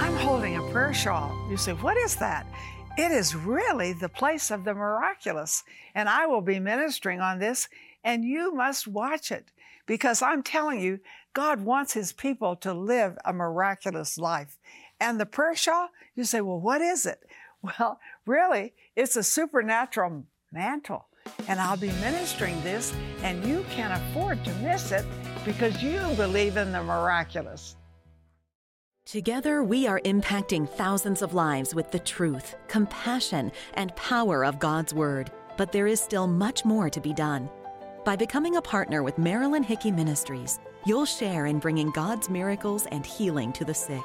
I'm holding a prayer shawl. You say, What is that? It is really the place of the miraculous. And I will be ministering on this, and you must watch it because I'm telling you, God wants His people to live a miraculous life. And the prayer shawl, you say, Well, what is it? Well, really, it's a supernatural mantle. And I'll be ministering this, and you can't afford to miss it because you believe in the miraculous. Together, we are impacting thousands of lives with the truth, compassion, and power of God's Word. But there is still much more to be done. By becoming a partner with Marilyn Hickey Ministries, you'll share in bringing God's miracles and healing to the sick,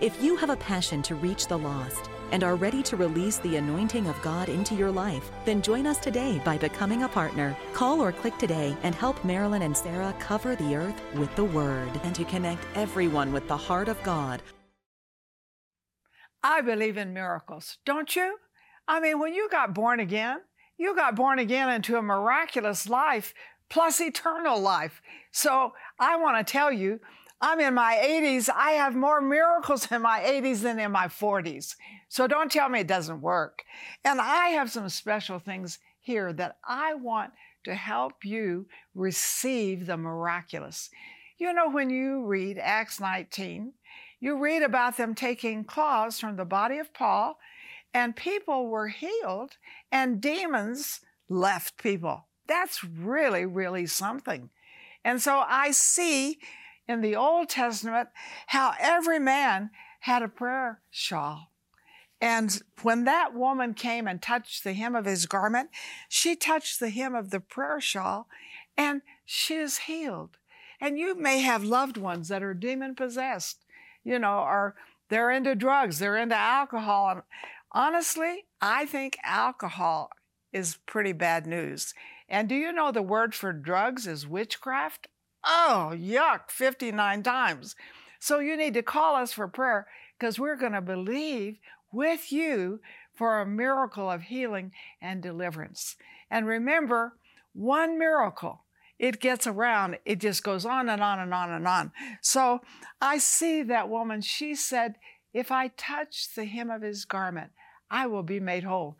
If you have a passion to reach the lost and are ready to release the anointing of God into your life, then join us today by becoming a partner. Call or click today and help Marilyn and Sarah cover the earth with the Word and to connect everyone with the heart of God. I believe in miracles, don't you? I mean, when you got born again, you got born again into a miraculous life plus eternal life. So I want to tell you, I'm in my 80s. I have more miracles in my 80s than in my 40s. So don't tell me it doesn't work. And I have some special things here that I want to help you receive the miraculous. You know, when you read Acts 19, you read about them taking claws from the body of Paul, and people were healed, and demons left people. That's really, really something. And so I see in the Old Testament how every man had a prayer shawl. And when that woman came and touched the hem of his garment, she touched the hem of the prayer shawl and she is healed. And you may have loved ones that are demon possessed, you know, or they're into drugs, they're into alcohol. And honestly, I think alcohol is pretty bad news. And do you know the word for drugs is witchcraft? Oh, yuck, 59 times. So you need to call us for prayer because we're going to believe with you for a miracle of healing and deliverance. And remember, one miracle, it gets around, it just goes on and on and on and on. So I see that woman, she said, If I touch the hem of his garment, I will be made whole.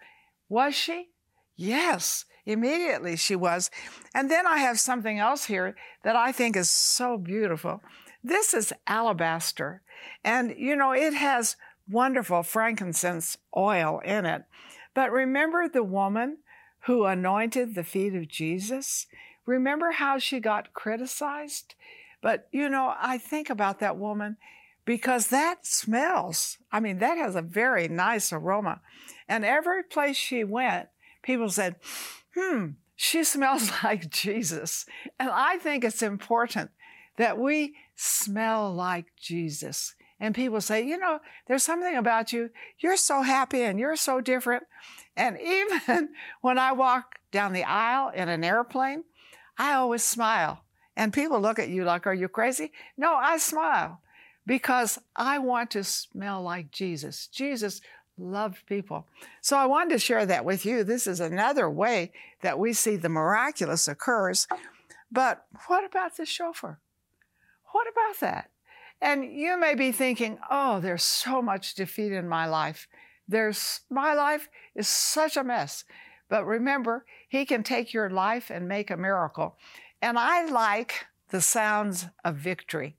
Was she? Yes, immediately she was. And then I have something else here that I think is so beautiful. This is alabaster. And, you know, it has wonderful frankincense oil in it. But remember the woman who anointed the feet of Jesus? Remember how she got criticized? But, you know, I think about that woman because that smells. I mean, that has a very nice aroma. And every place she went, people said, hmm, she smells like Jesus. And I think it's important that we smell like Jesus. And people say, you know, there's something about you. You're so happy and you're so different. And even when I walk down the aisle in an airplane, I always smile. And people look at you like, are you crazy? No, I smile because I want to smell like Jesus. Jesus loved people. So I wanted to share that with you. This is another way that we see the miraculous occurs. But what about the shofar? What about that? And you may be thinking, oh, there's so much defeat in my life. There's my life is such a mess. But remember, he can take your life and make a miracle. And I like the sounds of victory.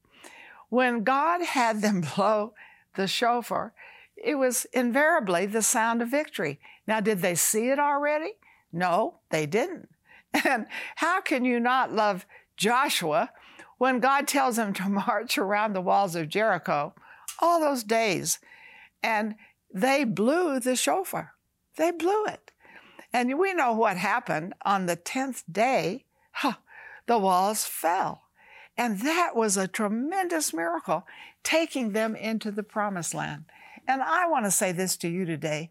When God had them blow the shofar, it was invariably the sound of victory. Now, did they see it already? No, they didn't. And how can you not love Joshua when God tells him to march around the walls of Jericho all those days? And they blew the shofar. They blew it. And we know what happened on the 10th day. Huh, the walls fell. And that was a tremendous miracle, taking them into the promised land. And I want to say this to you today.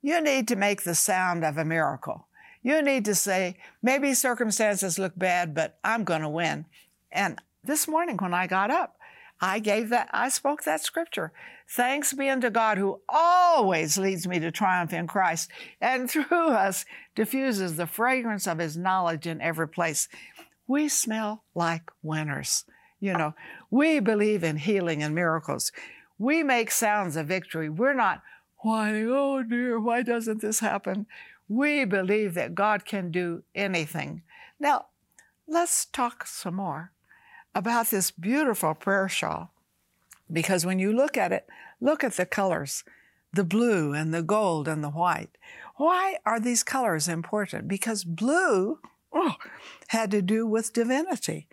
You need to make the sound of a miracle. You need to say, maybe circumstances look bad, but I'm going to win. And this morning when I got up, I gave that, I spoke that scripture. Thanks be unto God who always leads me to triumph in Christ and through us diffuses the fragrance of his knowledge in every place. We smell like winners. You know, we believe in healing and miracles. We make sounds of victory. We're not whining, oh dear, why doesn't this happen? We believe that God can do anything. Now, let's talk some more about this beautiful prayer shawl because when you look at it, look at the colors the blue and the gold and the white. Why are these colors important? Because blue oh, had to do with divinity.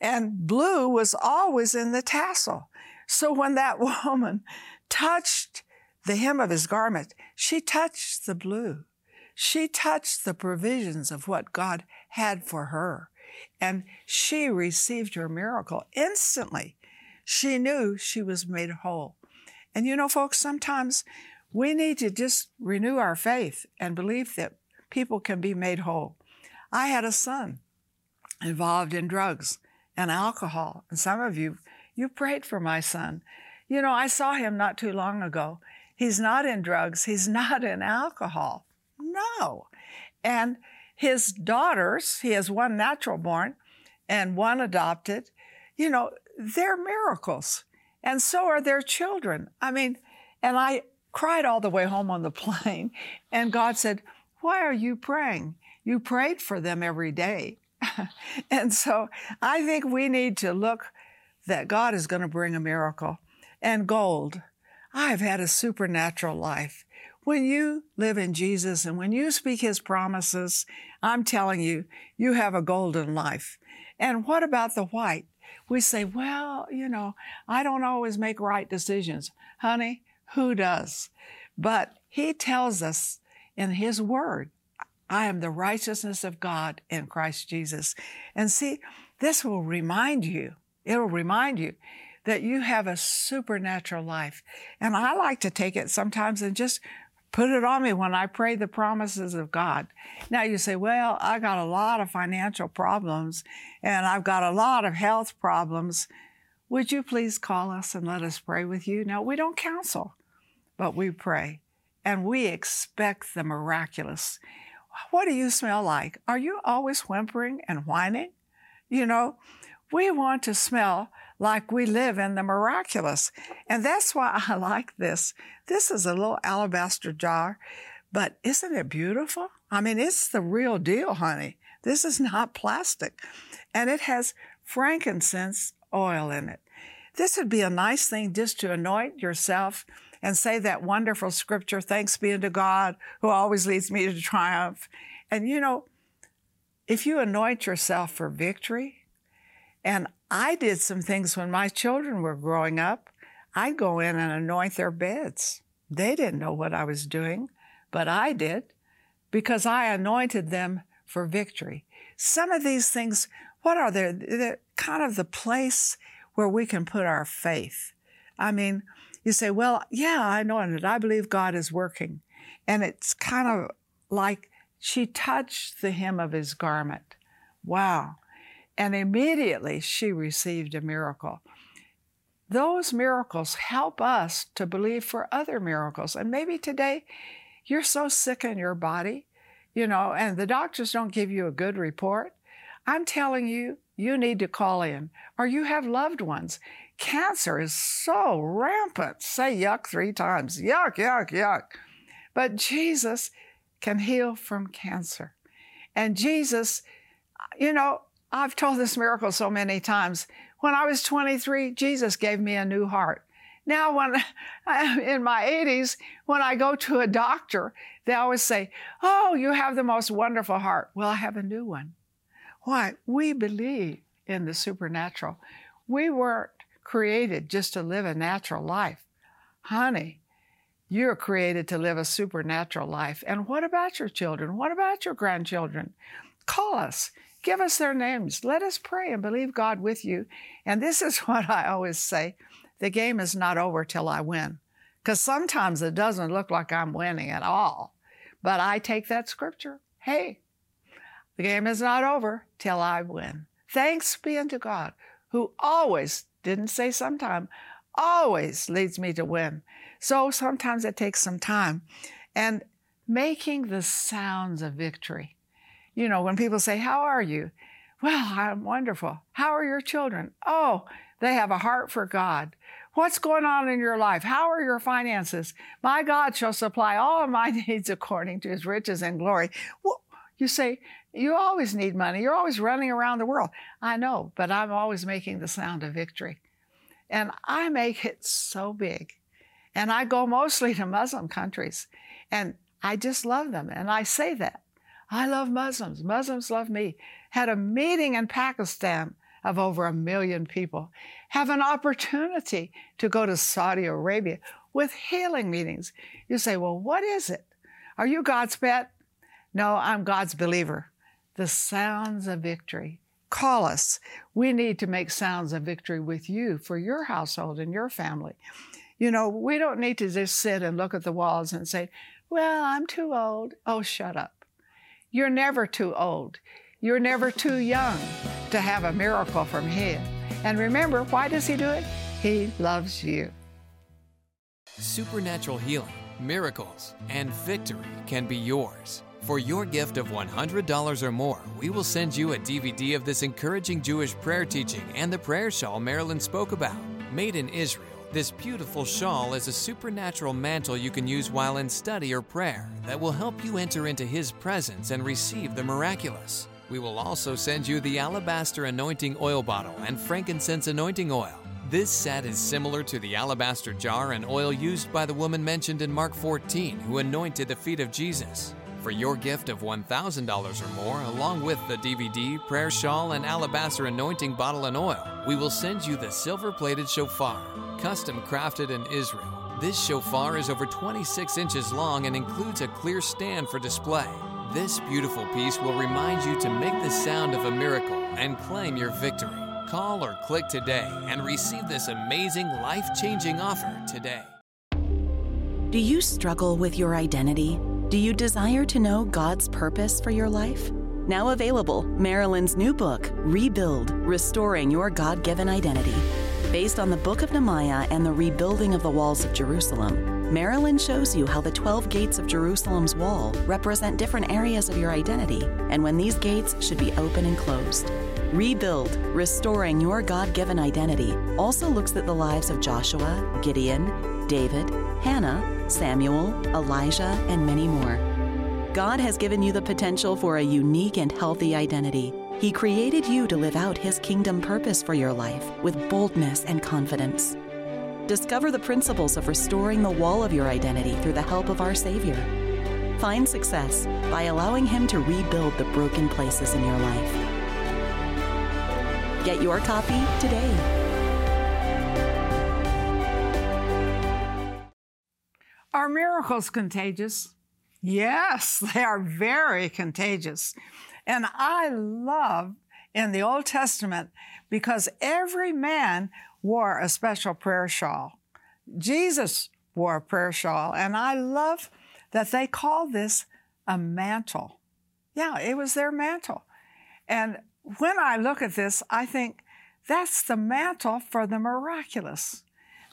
And blue was always in the tassel. So when that woman touched the hem of his garment, she touched the blue. She touched the provisions of what God had for her and she received her miracle instantly. She knew she was made whole. And you know, folks, sometimes we need to just renew our faith and believe that people can be made whole. I had a son involved in drugs and alcohol, and some of you, you prayed for my son. You know, I saw him not too long ago. He's not in drugs, he's not in alcohol. No. And his daughters, he has one natural born and one adopted, you know, they're miracles. And so are their children. I mean, and I cried all the way home on the plane, and God said, Why are you praying? You prayed for them every day. and so I think we need to look that God is going to bring a miracle. And gold, I've had a supernatural life. When you live in Jesus and when you speak his promises, I'm telling you, you have a golden life. And what about the white? We say, well, you know, I don't always make right decisions. Honey, who does? But he tells us in his word, I am the righteousness of God in Christ Jesus. And see, this will remind you, it will remind you that you have a supernatural life. And I like to take it sometimes and just put it on me when I pray the promises of God. Now you say, well, I got a lot of financial problems and I've got a lot of health problems. Would you please call us and let us pray with you? Now, we don't counsel, but we pray and we expect the miraculous. What do you smell like? Are you always whimpering and whining? You know, we want to smell like we live in the miraculous. And that's why I like this. This is a little alabaster jar, but isn't it beautiful? I mean, it's the real deal, honey. This is not plastic. And it has frankincense oil in it. This would be a nice thing just to anoint yourself and say that wonderful scripture, thanks be unto God who always leads me to triumph. And you know, if you anoint yourself for victory, and I did some things when my children were growing up. I'd go in and anoint their beds. They didn't know what I was doing, but I did because I anointed them for victory. Some of these things, what are they? They're kind of the place where we can put our faith. I mean, you say, well, yeah, I know it. I believe God is working. And it's kind of like she touched the hem of his garment. Wow. And immediately she received a miracle. Those miracles help us to believe for other miracles. And maybe today you're so sick in your body, you know, and the doctors don't give you a good report. I'm telling you, you need to call in, or you have loved ones. Cancer is so rampant. Say yuck three times. Yuck, yuck, yuck. But Jesus can heal from cancer. And Jesus, you know, I've told this miracle so many times. When I was 23, Jesus gave me a new heart. Now, when I'm in my 80s, when I go to a doctor, they always say, Oh, you have the most wonderful heart. Well, I have a new one. Why? We believe in the supernatural. We weren't created just to live a natural life. Honey, You're created to live a supernatural life. And what about your children? What about your grandchildren? Call us. Give us their names. Let us pray and believe God with you. And this is what I always say the game is not over till I win. Because sometimes it doesn't look like I'm winning at all. But I take that scripture. Hey, the game is not over till I win. Thanks be unto God, who always, didn't say sometime, always leads me to win. So sometimes it takes some time. And making the sounds of victory. You know, when people say, How are you? Well, I'm wonderful. How are your children? Oh, they have a heart for God. What's going on in your life? How are your finances? My God shall supply all of my needs according to his riches and glory. Well, you say, You always need money. You're always running around the world. I know, but I'm always making the sound of victory. And I make it so big. And I go mostly to Muslim countries. And I just love them. And I say that. I love Muslims. Muslims love me. Had a meeting in Pakistan of over a million people. Have an opportunity to go to Saudi Arabia with healing meetings. You say, well, what is it? Are you God's pet? No, I'm God's believer. The sounds of victory. Call us. We need to make sounds of victory with you for your household and your family. You know, we don't need to just sit and look at the walls and say, well, I'm too old. Oh, shut up. You're never too old. You're never too young to have a miracle from Him. And remember, why does He do it? He loves you. Supernatural healing, miracles, and victory can be yours. For your gift of $100 or more, we will send you a DVD of this encouraging Jewish prayer teaching and the prayer shawl Marilyn spoke about. Made in Israel, this beautiful shawl is a supernatural mantle you can use while in study or prayer that will help you enter into His presence and receive the miraculous. We will also send you the alabaster anointing oil bottle and frankincense anointing oil. This set is similar to the alabaster jar and oil used by the woman mentioned in Mark 14 who anointed the feet of Jesus. For your gift of $1,000 or more, along with the DVD, prayer shawl, and alabaster anointing bottle and oil, we will send you the silver plated shofar, custom crafted in Israel. This shofar is over 26 inches long and includes a clear stand for display. This beautiful piece will remind you to make the sound of a miracle and claim your victory. Call or click today and receive this amazing life changing offer today. Do you struggle with your identity? Do you desire to know God's purpose for your life? Now available, Marilyn's new book, Rebuild Restoring Your God Given Identity. Based on the book of Nehemiah and the rebuilding of the walls of Jerusalem, Marilyn shows you how the 12 gates of Jerusalem's wall represent different areas of your identity and when these gates should be open and closed. Rebuild Restoring Your God Given Identity also looks at the lives of Joshua, Gideon, David, Hannah, Samuel, Elijah, and many more. God has given you the potential for a unique and healthy identity. He created you to live out His kingdom purpose for your life with boldness and confidence. Discover the principles of restoring the wall of your identity through the help of our Savior. Find success by allowing Him to rebuild the broken places in your life. Get your copy today. Are miracles contagious? Yes, they are very contagious. And I love in the Old Testament because every man wore a special prayer shawl. Jesus wore a prayer shawl, and I love that they call this a mantle. Yeah, it was their mantle. And when I look at this, I think that's the mantle for the miraculous.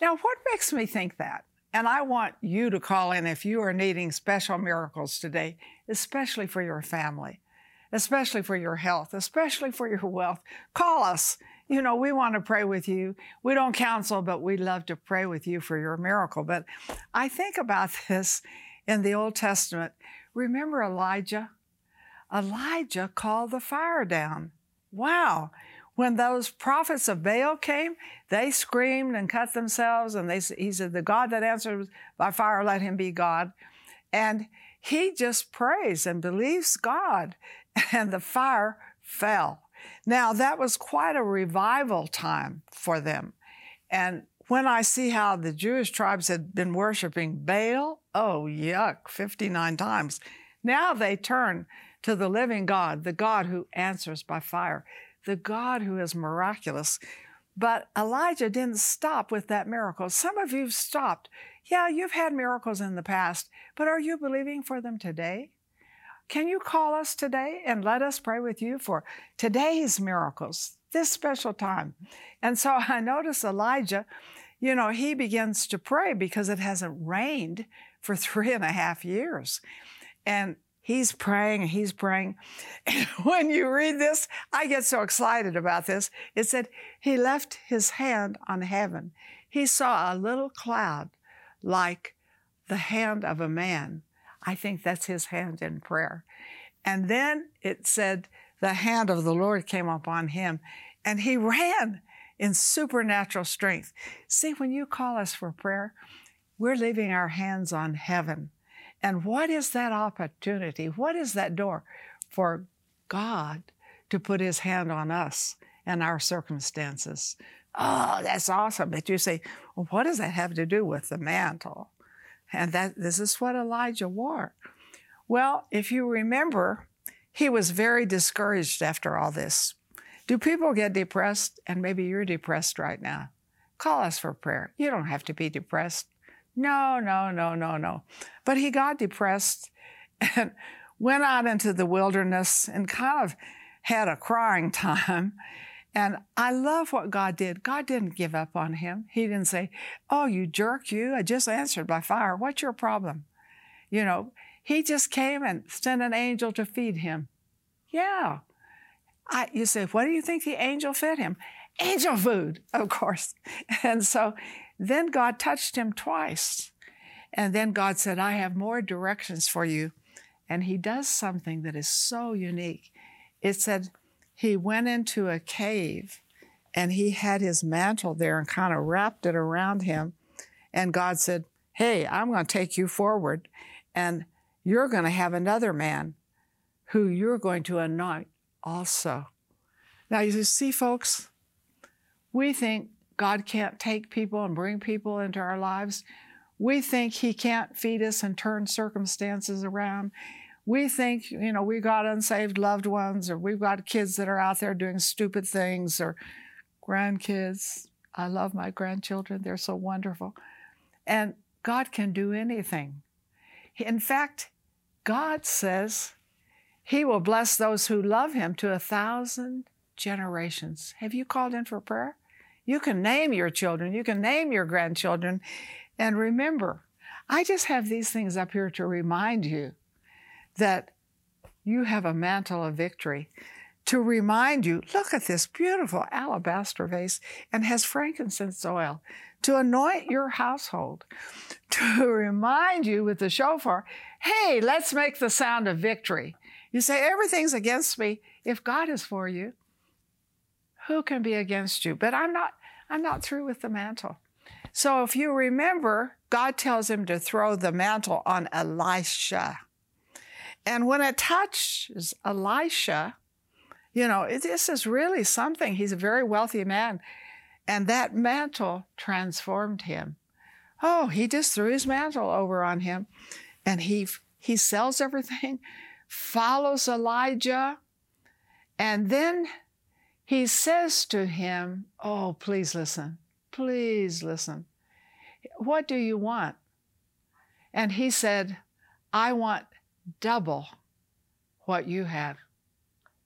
Now, what makes me think that? And I want you to call in if you are needing special miracles today, especially for your family, especially for your health, especially for your wealth. Call us. You know, we want to pray with you. We don't counsel, but we love to pray with you for your miracle. But I think about this in the Old Testament. Remember Elijah? Elijah called the fire down. Wow. When those prophets of Baal came, they screamed and cut themselves, and they, he said, The God that answers by fire, let him be God. And he just prays and believes God, and the fire fell. Now, that was quite a revival time for them. And when I see how the Jewish tribes had been worshiping Baal, oh, yuck, 59 times. Now they turn to the living God, the God who answers by fire, the God who is miraculous. But Elijah didn't stop with that miracle. Some of you've stopped. Yeah, you've had miracles in the past, but are you believing for them today? Can you call us today and let us pray with you for today's miracles, this special time? And so I notice Elijah, you know, he begins to pray because it hasn't rained for three and a half years. And he's praying and he's praying. And when you read this, I get so excited about this. It said, He left his hand on heaven. He saw a little cloud like the hand of a man. I think that's his hand in prayer. And then it said, the hand of the Lord came upon him, and he ran in supernatural strength. See, when you call us for prayer, we're leaving our hands on heaven. And what is that opportunity? What is that door for God to put his hand on us and our circumstances? Oh, that's awesome. But you say, well, what does that have to do with the mantle? And that this is what Elijah wore. Well, if you remember, he was very discouraged after all this. Do people get depressed? And maybe you're depressed right now. Call us for prayer. You don't have to be depressed. No, no, no, no, no. But he got depressed and went out into the wilderness and kind of had a crying time. And I love what God did. God didn't give up on him. He didn't say, Oh, you jerk, you. I just answered by fire. What's your problem? You know, he just came and sent an angel to feed him. Yeah. I, you say, what do you think the angel fed him? Angel food, of course. And so then God touched him twice. And then God said, I have more directions for you. And he does something that is so unique. It said he went into a cave and he had his mantle there and kind of wrapped it around him. And God said, Hey, I'm going to take you forward and you're going to have another man who you're going to anoint also. Now, you see, folks, we think God can't take people and bring people into our lives. We think He can't feed us and turn circumstances around. We think, you know, we've got unsaved loved ones, or we've got kids that are out there doing stupid things, or grandkids. I love my grandchildren, they're so wonderful. And God can do anything. In fact, God says He will bless those who love Him to a thousand generations. Have you called in for prayer? You can name your children, you can name your grandchildren. And remember, I just have these things up here to remind you that you have a mantle of victory. To remind you, look at this beautiful alabaster vase and has frankincense oil to anoint your household. To remind you with the shofar, hey, let's make the sound of victory. You say, everything's against me. If God is for you, who can be against you? But I'm not, I'm not through with the mantle. So if you remember, God tells him to throw the mantle on Elisha. And when it touches Elisha, you know, this is really something. He's a very wealthy man. And that mantle transformed him. Oh, he just threw his mantle over on him and he, he sells everything, follows Elijah, and then he says to him, Oh, please listen, please listen. What do you want? And he said, I want double what you have.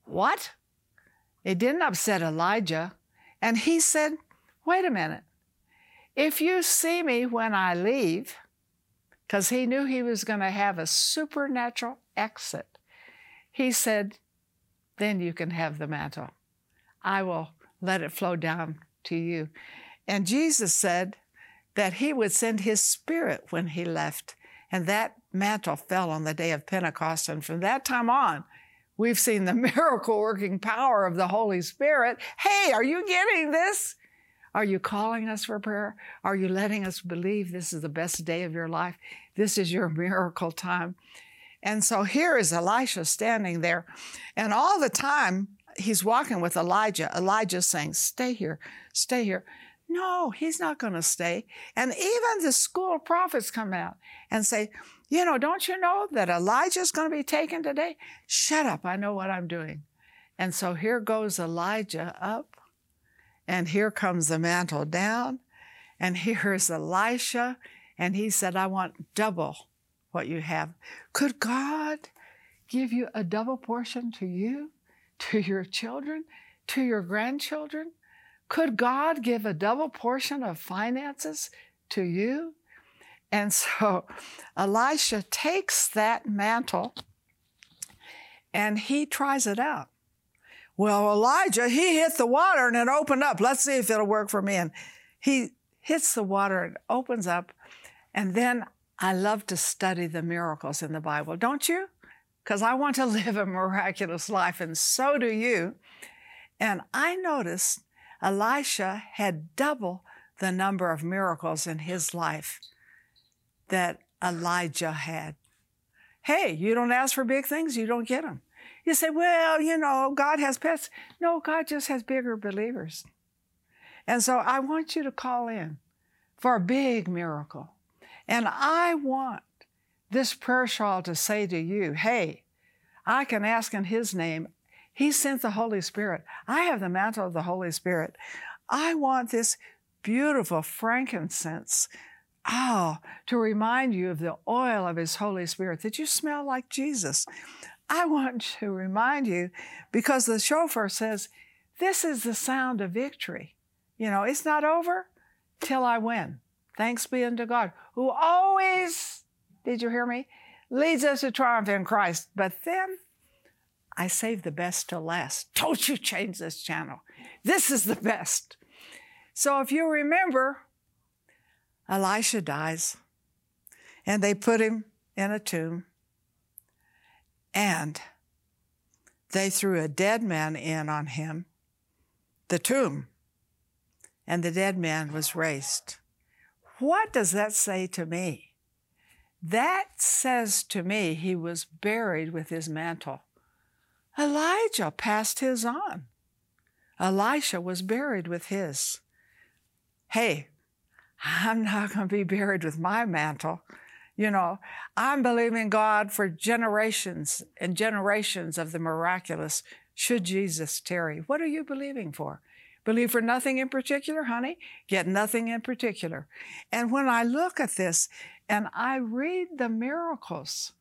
What? It didn't upset Elijah. And he said, Wait a minute. If you see me when I leave, because he knew he was going to have a supernatural exit, he said, Then you can have the mantle. I will let it flow down to you. And Jesus said that he would send his spirit when he left. And that mantle fell on the day of Pentecost. And from that time on, we've seen the miracle working power of the Holy Spirit. Hey, are you getting this? Are you calling us for prayer? Are you letting us believe this is the best day of your life? This is your miracle time. And so here is Elisha standing there. And all the time, he's walking with Elijah. Elijah's saying, Stay here, stay here. No, he's not going to stay. And even the school prophets come out and say, You know, don't you know that Elijah's going to be taken today? Shut up, I know what I'm doing. And so here goes Elijah up, and here comes the mantle down, and here's Elisha, and he said, I want double what you have. Could God give you a double portion to you, to your children, to your grandchildren? Could God give a double portion of finances to you? And so Elisha takes that mantle and he tries it out. Well, Elijah, he hit the water and it opened up. Let's see if it'll work for me. And he hits the water and opens up. And then I love to study the miracles in the Bible, don't you? Because I want to live a miraculous life, and so do you. And I noticed Elisha had double the number of miracles in his life that Elijah had. Hey, you don't ask for big things, you don't get them. You say, well, you know, God has pets. No, God just has bigger believers. And so I want you to call in for a big miracle. And I want this prayer shawl to say to you, hey, I can ask in His name he sent the Holy Spirit. I have the mantle of the Holy Spirit. I want this beautiful frankincense, oh, to remind you of the oil of His Holy Spirit, that you smell like Jesus. I want to remind you because the shofar says, This is the sound of victory. You know, it's not over till I win. Thanks be unto God, who always, did you hear me? Leads us to triumph in Christ. But then I save the best to last. Don't you change this channel. This is the best. So if you remember, Elisha dies, and they put him in a tomb, and they threw a dead man in on him, the tomb, and the dead man was raised. What does that say to me? That says to me he was buried with his mantle. Elijah passed his on. Elisha was buried with his. Hey, I'm not going to be buried with my mantle. You know, I'm believing God for generations and generations of the miraculous should Jesus tarry. What are you believing for? Believe for nothing in particular, honey? Get nothing in particular. And when I look at this and I read the miracles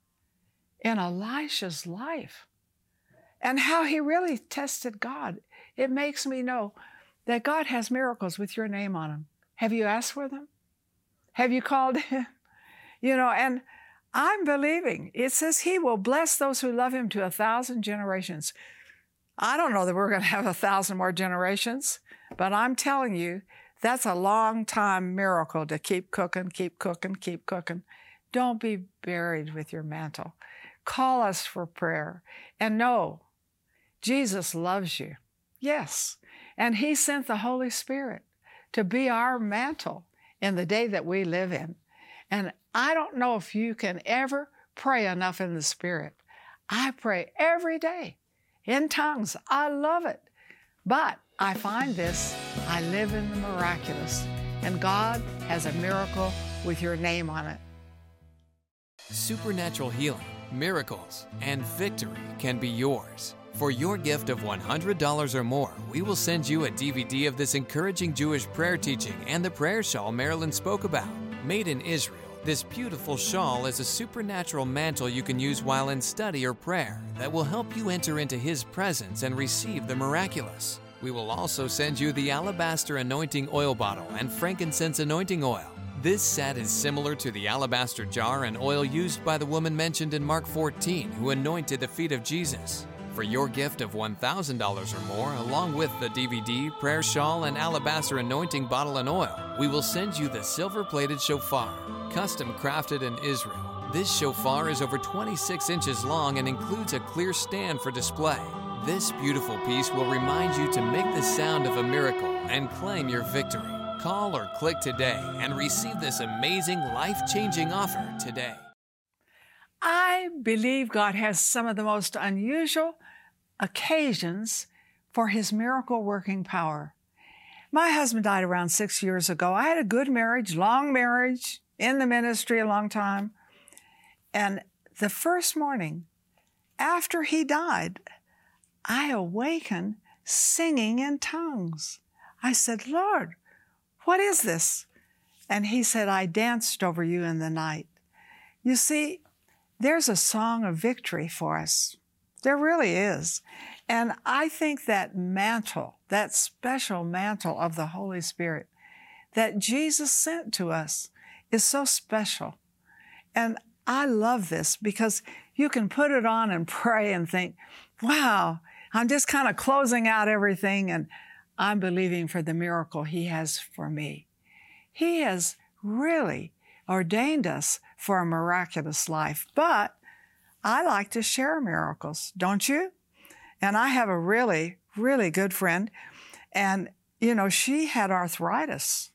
in Elisha's life, and how he really tested God. It makes me know that God has miracles with your name on them. Have you asked for them? Have you called him? You know, and I'm believing. It says he will bless those who love him to a thousand generations. I don't know that we're going to have a thousand more generations, but I'm telling you, that's a long time miracle to keep cooking, keep cooking, keep cooking. Don't be buried with your mantle. Call us for prayer and know Jesus loves you. Yes. And He sent the Holy Spirit to be our mantle in the day that we live in. And I don't know if you can ever pray enough in the Spirit. I pray every day in tongues. I love it. But I find this I live in the miraculous, and God has a miracle with your name on it. Supernatural healing, miracles, and victory can be yours. For your gift of $100 or more, we will send you a DVD of this encouraging Jewish prayer teaching and the prayer shawl Marilyn spoke about. Made in Israel, this beautiful shawl is a supernatural mantle you can use while in study or prayer that will help you enter into His presence and receive the miraculous. We will also send you the alabaster anointing oil bottle and frankincense anointing oil. This set is similar to the alabaster jar and oil used by the woman mentioned in Mark 14 who anointed the feet of Jesus. For your gift of $1,000 or more, along with the DVD, prayer shawl, and alabaster anointing bottle and oil, we will send you the silver plated shofar, custom crafted in Israel. This shofar is over 26 inches long and includes a clear stand for display. This beautiful piece will remind you to make the sound of a miracle and claim your victory. Call or click today and receive this amazing, life changing offer today. I believe God has some of the most unusual occasions for His miracle working power. My husband died around six years ago. I had a good marriage, long marriage, in the ministry a long time. And the first morning after he died, I awakened singing in tongues. I said, Lord, what is this? And he said, I danced over you in the night. You see, there's a song of victory for us. There really is. And I think that mantle, that special mantle of the Holy Spirit that Jesus sent to us is so special. And I love this because you can put it on and pray and think, wow, I'm just kind of closing out everything and I'm believing for the miracle He has for me. He has really ordained us for a miraculous life, but I like to share miracles, don't you? And I have a really, really good friend, and you know, she had arthritis,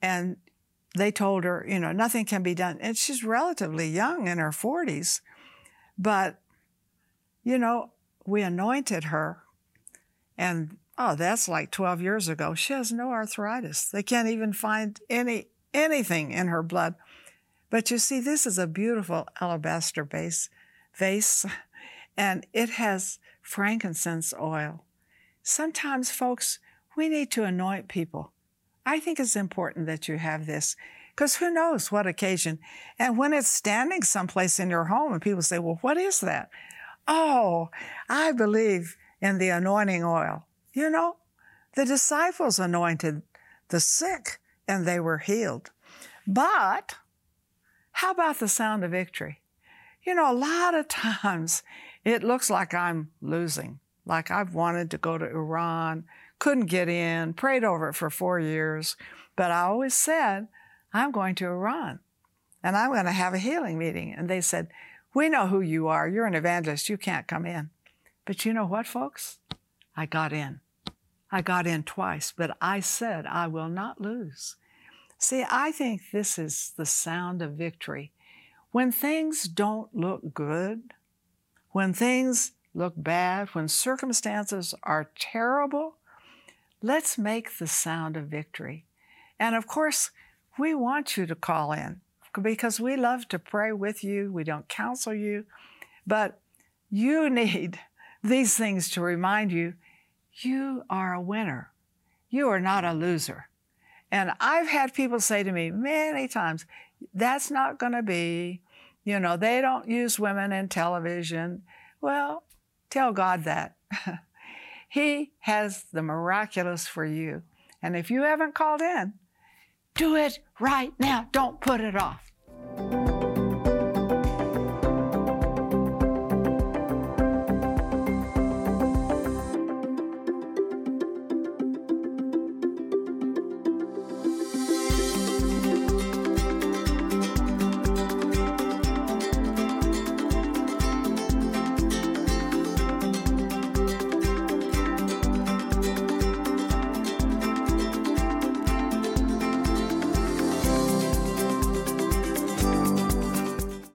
and they told her, you know, nothing can be done. And she's relatively young in her 40s. But, you know, we anointed her. And, oh, that's like 12 years ago. She has no arthritis. They can't even find any anything in her blood. But you see, this is a beautiful alabaster base vase, and it has frankincense oil. Sometimes, folks, we need to anoint people I think it's important that you have this because who knows what occasion. And when it's standing someplace in your home and people say, well, what is that? Oh, I believe in the anointing oil. You know, the disciples anointed the sick and they were healed. But how about the sound of victory? You know, a lot of times it looks like I'm losing, like I've wanted to go to Iran, couldn't get in, prayed over it for four years. But I always said, I'm going to Iran and I'm going to have a healing meeting. And they said, We know who you are. You're an evangelist. You can't come in. But you know what, folks? I got in. I got in twice, but I said, I will not lose. See, I think this is the sound of victory. When things don't look good, when things look bad, when circumstances are terrible, Let's make the sound of victory. And of course, we want you to call in because we love to pray with you. We don't counsel you, but you need these things to remind you you are a winner. You are not a loser. And I've had people say to me many times, that's not going to be, you know, they don't use women in television. Well, tell God that. He has the miraculous for you. And if you haven't called in, do it right now. Don't put it off.